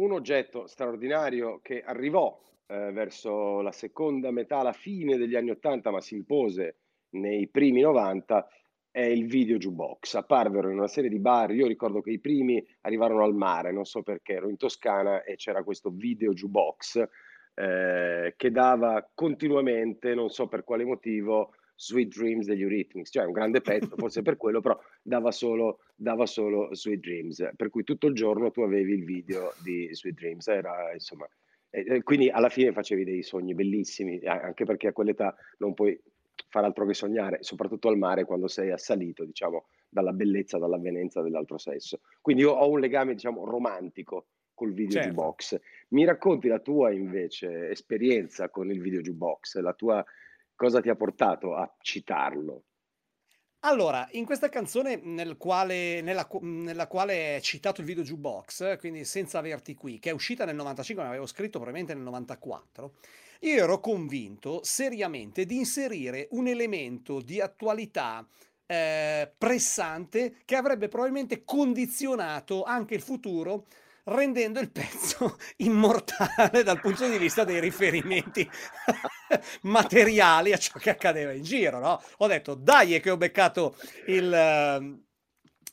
un oggetto straordinario che arrivò eh, verso la seconda metà, la fine degli anni 80, ma si impose nei primi 90, è il video jukebox. Apparvero in una serie di bar, io ricordo che i primi arrivarono al mare, non so perché, ero in Toscana e c'era questo video jukebox eh, che dava continuamente, non so per quale motivo, Sweet Dreams degli Eurythmics, cioè un grande pezzo, forse per quello, però dava solo, dava solo Sweet Dreams, per cui tutto il giorno tu avevi il video di Sweet Dreams, era insomma, eh, quindi alla fine facevi dei sogni bellissimi, anche perché a quell'età non puoi fare altro che sognare, soprattutto al mare quando sei assalito, diciamo, dalla bellezza, dall'avvenenza dell'altro sesso. Quindi io ho un legame, diciamo, romantico col video certo. jukebox. Mi racconti la tua invece esperienza con il video jukebox, la tua cosa ti ha portato a citarlo? Allora, in questa canzone nel quale, nella, nella, quale è citato il video jukebox, quindi senza averti qui, che è uscita nel 95, ma avevo scritto probabilmente nel 94, io ero convinto seriamente di inserire un elemento di attualità eh, pressante che avrebbe probabilmente condizionato anche il futuro rendendo il pezzo immortale dal punto di vista dei riferimenti materiali a ciò che accadeva in giro, no? Ho detto, dai, è che ho beccato il... Uh,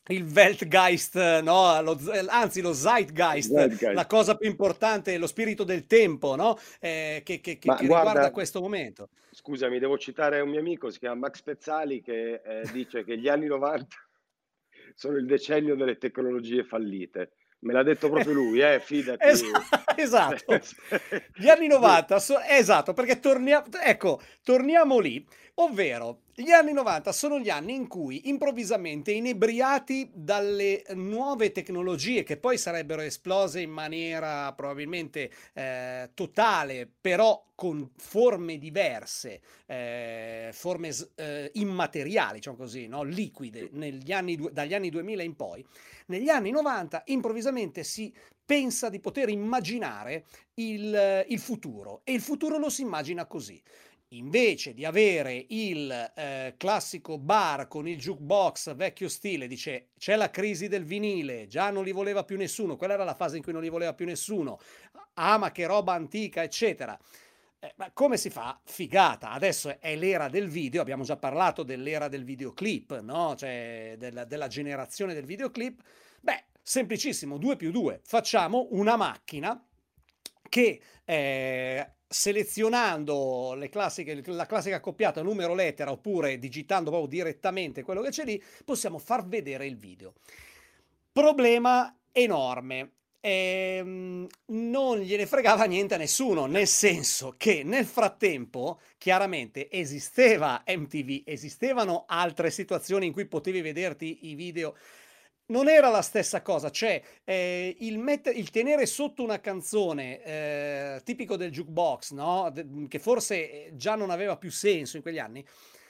il Weltgeist, no? lo, anzi lo Zeitgeist, Zeitgeist, la cosa più importante, lo spirito del tempo, no? eh, che, che, che, che guarda, riguarda questo momento. Scusami, devo citare un mio amico, si chiama Max Pezzali, che eh, dice che gli anni 90 sono il decennio delle tecnologie fallite. Me l'ha detto proprio lui, eh, fidati. esatto. Gli anni 90, so, esatto, perché torniamo, ecco, torniamo lì, ovvero gli anni 90 sono gli anni in cui improvvisamente, inebriati dalle nuove tecnologie che poi sarebbero esplose in maniera probabilmente eh, totale, però con forme diverse, eh, forme eh, immateriali, diciamo così, no? liquide, anni, dagli anni 2000 in poi, negli anni 90 improvvisamente si pensa di poter immaginare il, il futuro e il futuro lo si immagina così invece di avere il eh, classico bar con il jukebox vecchio stile, dice c'è la crisi del vinile, già non li voleva più nessuno, quella era la fase in cui non li voleva più nessuno, ah ma che roba antica, eccetera. Eh, ma come si fa? Figata. Adesso è l'era del video, abbiamo già parlato dell'era del videoclip, no? Cioè della, della generazione del videoclip. Beh, semplicissimo, 2 più 2. Facciamo una macchina che eh, selezionando le classiche, la classica accoppiata numero lettera oppure digitando proprio direttamente quello che c'è lì, possiamo far vedere il video. Problema enorme. Ehm, non gliene fregava niente a nessuno, nel senso che nel frattempo chiaramente esisteva MTV, esistevano altre situazioni in cui potevi vederti i video non era la stessa cosa, cioè eh, il, met- il, tenere sotto una canzone eh, tipico del jukebox, no? De- che forse già non aveva più senso in quegli anni,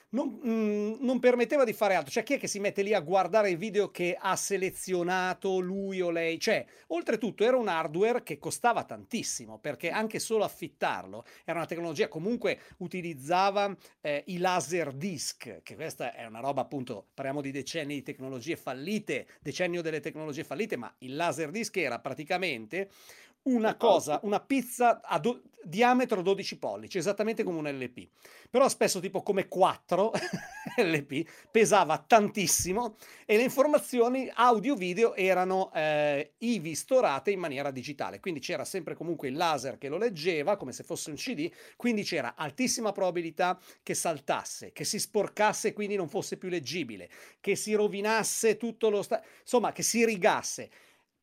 non, mh, non, permetteva di fare altro. Cioè, chi è che si mette lì a guardare il video che ha selezionato lui o lei? Cioè, oltretutto era un hardware che costava tantissimo, perché anche solo affittarlo era una tecnologia, comunque utilizzava eh, i laser disc, che questa è una roba appunto, parliamo di decenni di tecnologie fallite, decennio delle tecnologie fallite, ma il laser disc era praticamente una cosa, una pizza a do- diametro 12 pollici, esattamente come un LP. Però spesso tipo come 4 LP, pesava tantissimo e le informazioni audio-video erano eh, ivi storate in maniera digitale. Quindi c'era sempre comunque il laser che lo leggeva come se fosse un CD, quindi c'era altissima probabilità che saltasse, che si sporcasse e quindi non fosse più leggibile, che si rovinasse tutto lo... Sta- insomma, che si rigasse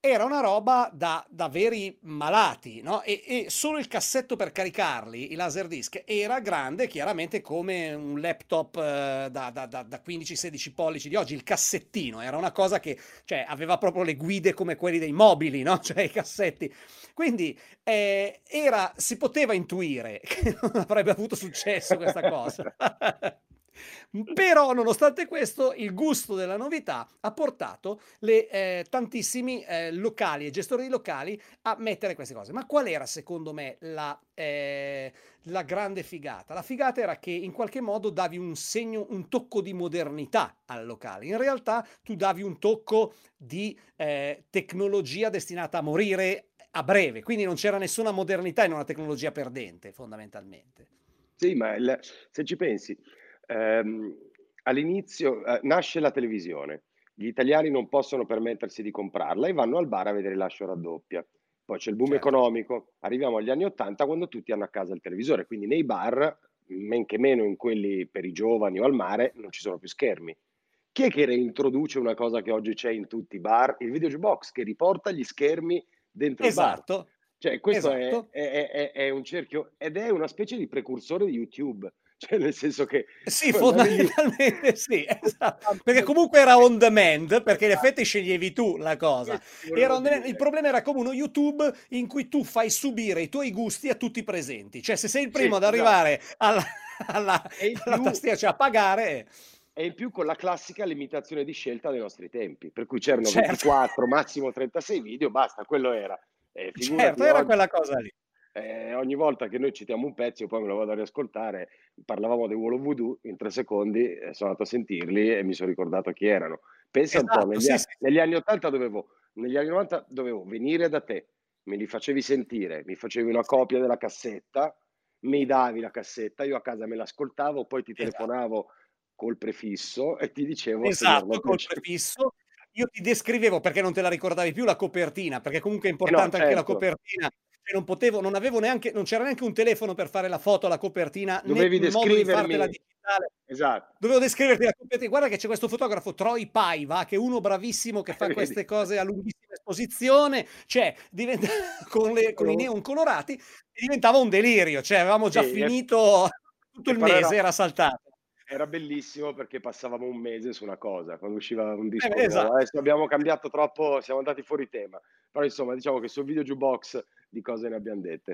era una roba da, da veri malati, no? E, e, solo il cassetto per caricarli, i laser disc, era grande chiaramente come un laptop eh, da, da, da 15-16 pollici di oggi. Il cassettino era una cosa che cioè, aveva proprio le guide come quelli dei mobili, no? Cioè i cassetti. Quindi eh, era, si poteva intuire che non avrebbe avuto successo questa cosa. Però, nonostante questo, il gusto della novità ha portato le, eh, tantissimi eh, locali e gestori locali a mettere queste cose. Ma qual era, secondo me, la, eh, la grande figata? La figata era che in qualche modo davi un segno, un tocco di modernità al locale. In realtà tu davi un tocco di eh, tecnologia destinata a morire a breve, quindi non c'era nessuna modernità in una tecnologia perdente, fondamentalmente. Sì, ma il se ci pensi, ehm, all'inizio, ehm, nasce la televisione, gli italiani non possono permettersi di comprarla e vanno al bar a vedere Lascio raddoppia. Poi c'è il boom Certo. economico, arriviamo agli anni '80 quando tutti hanno a casa il televisore, quindi nei bar, men che meno in quelli per i giovani o al mare, non ci sono più schermi. Chi è che reintroduce una cosa che oggi c'è in tutti i bar? Il video jukebox che riporta gli schermi dentro il bar. Esatto, Cioè questo esatto. è è è è un cerchio ed è una specie di precursore di YouTube, cioè nel senso che Sì, lì fondamentalmente sì, esa perché comunque era on demand, perché in effetti sceglievi tu la cosa. Demand il problema era come uno YouTube in cui tu fai subire i tuoi gusti a tutti i presenti. Cioè se sei il Sì, primo ad esatto. arrivare alla alla alla più tastiera, cioè a pagare e in più con la classica limitazione di scelta dei nostri tempi, per cui c'erano Certo. 24, massimo 36 video, basta, quello era. E figurati Certo, era oggi quella cosa lì. Ehm, ogni volta che noi citiamo un pezzo, io poi me lo vado a riascoltare, parlavamo dei Wall of Voodoo, in 3 secondi, ehm, sono andato a sentirli e mi son ricordato chi erano. Pensa un po', Esatto, negli sì, a sì, negli anni '80 dovevo negli anni '90 dovevo venire da te, me li facevi sentire, mi facevi una copia della cassetta, mi davi la cassetta, io a casa me l'ascoltavo, poi ti Esa telefonavo col prefisso e ti dicevo Esatto, col prefisso. Io ti descrivevo, perché non te la ricordavi più, la copertina, perché comunque è Eh no, importante anche la certo. copertina. Cioè non potevo non avevo neanche non c'era neanche un telefono per fare la foto alla copertina, Dovevi di descrivermi digitale. esatto. Dovevo descriverti la coperti guarda che c'è questo fotografo Troy Paiva, che è uno bravissimo che fa queste cose a lunghissima esposizione, cioè diventa con le con i neon colorati diventava un delirio, cioè avevamo già Sì, finito tutto il mese, era saltato. Era bellissimo perché passavamo un mese su una cosa, quando usciva un Eh disco nuovo. esatto. Adesso abbiamo cambiato troppo siamo andati fuori tema, però insomma diciamo che sul video jukebox di cose ne abbiam dette.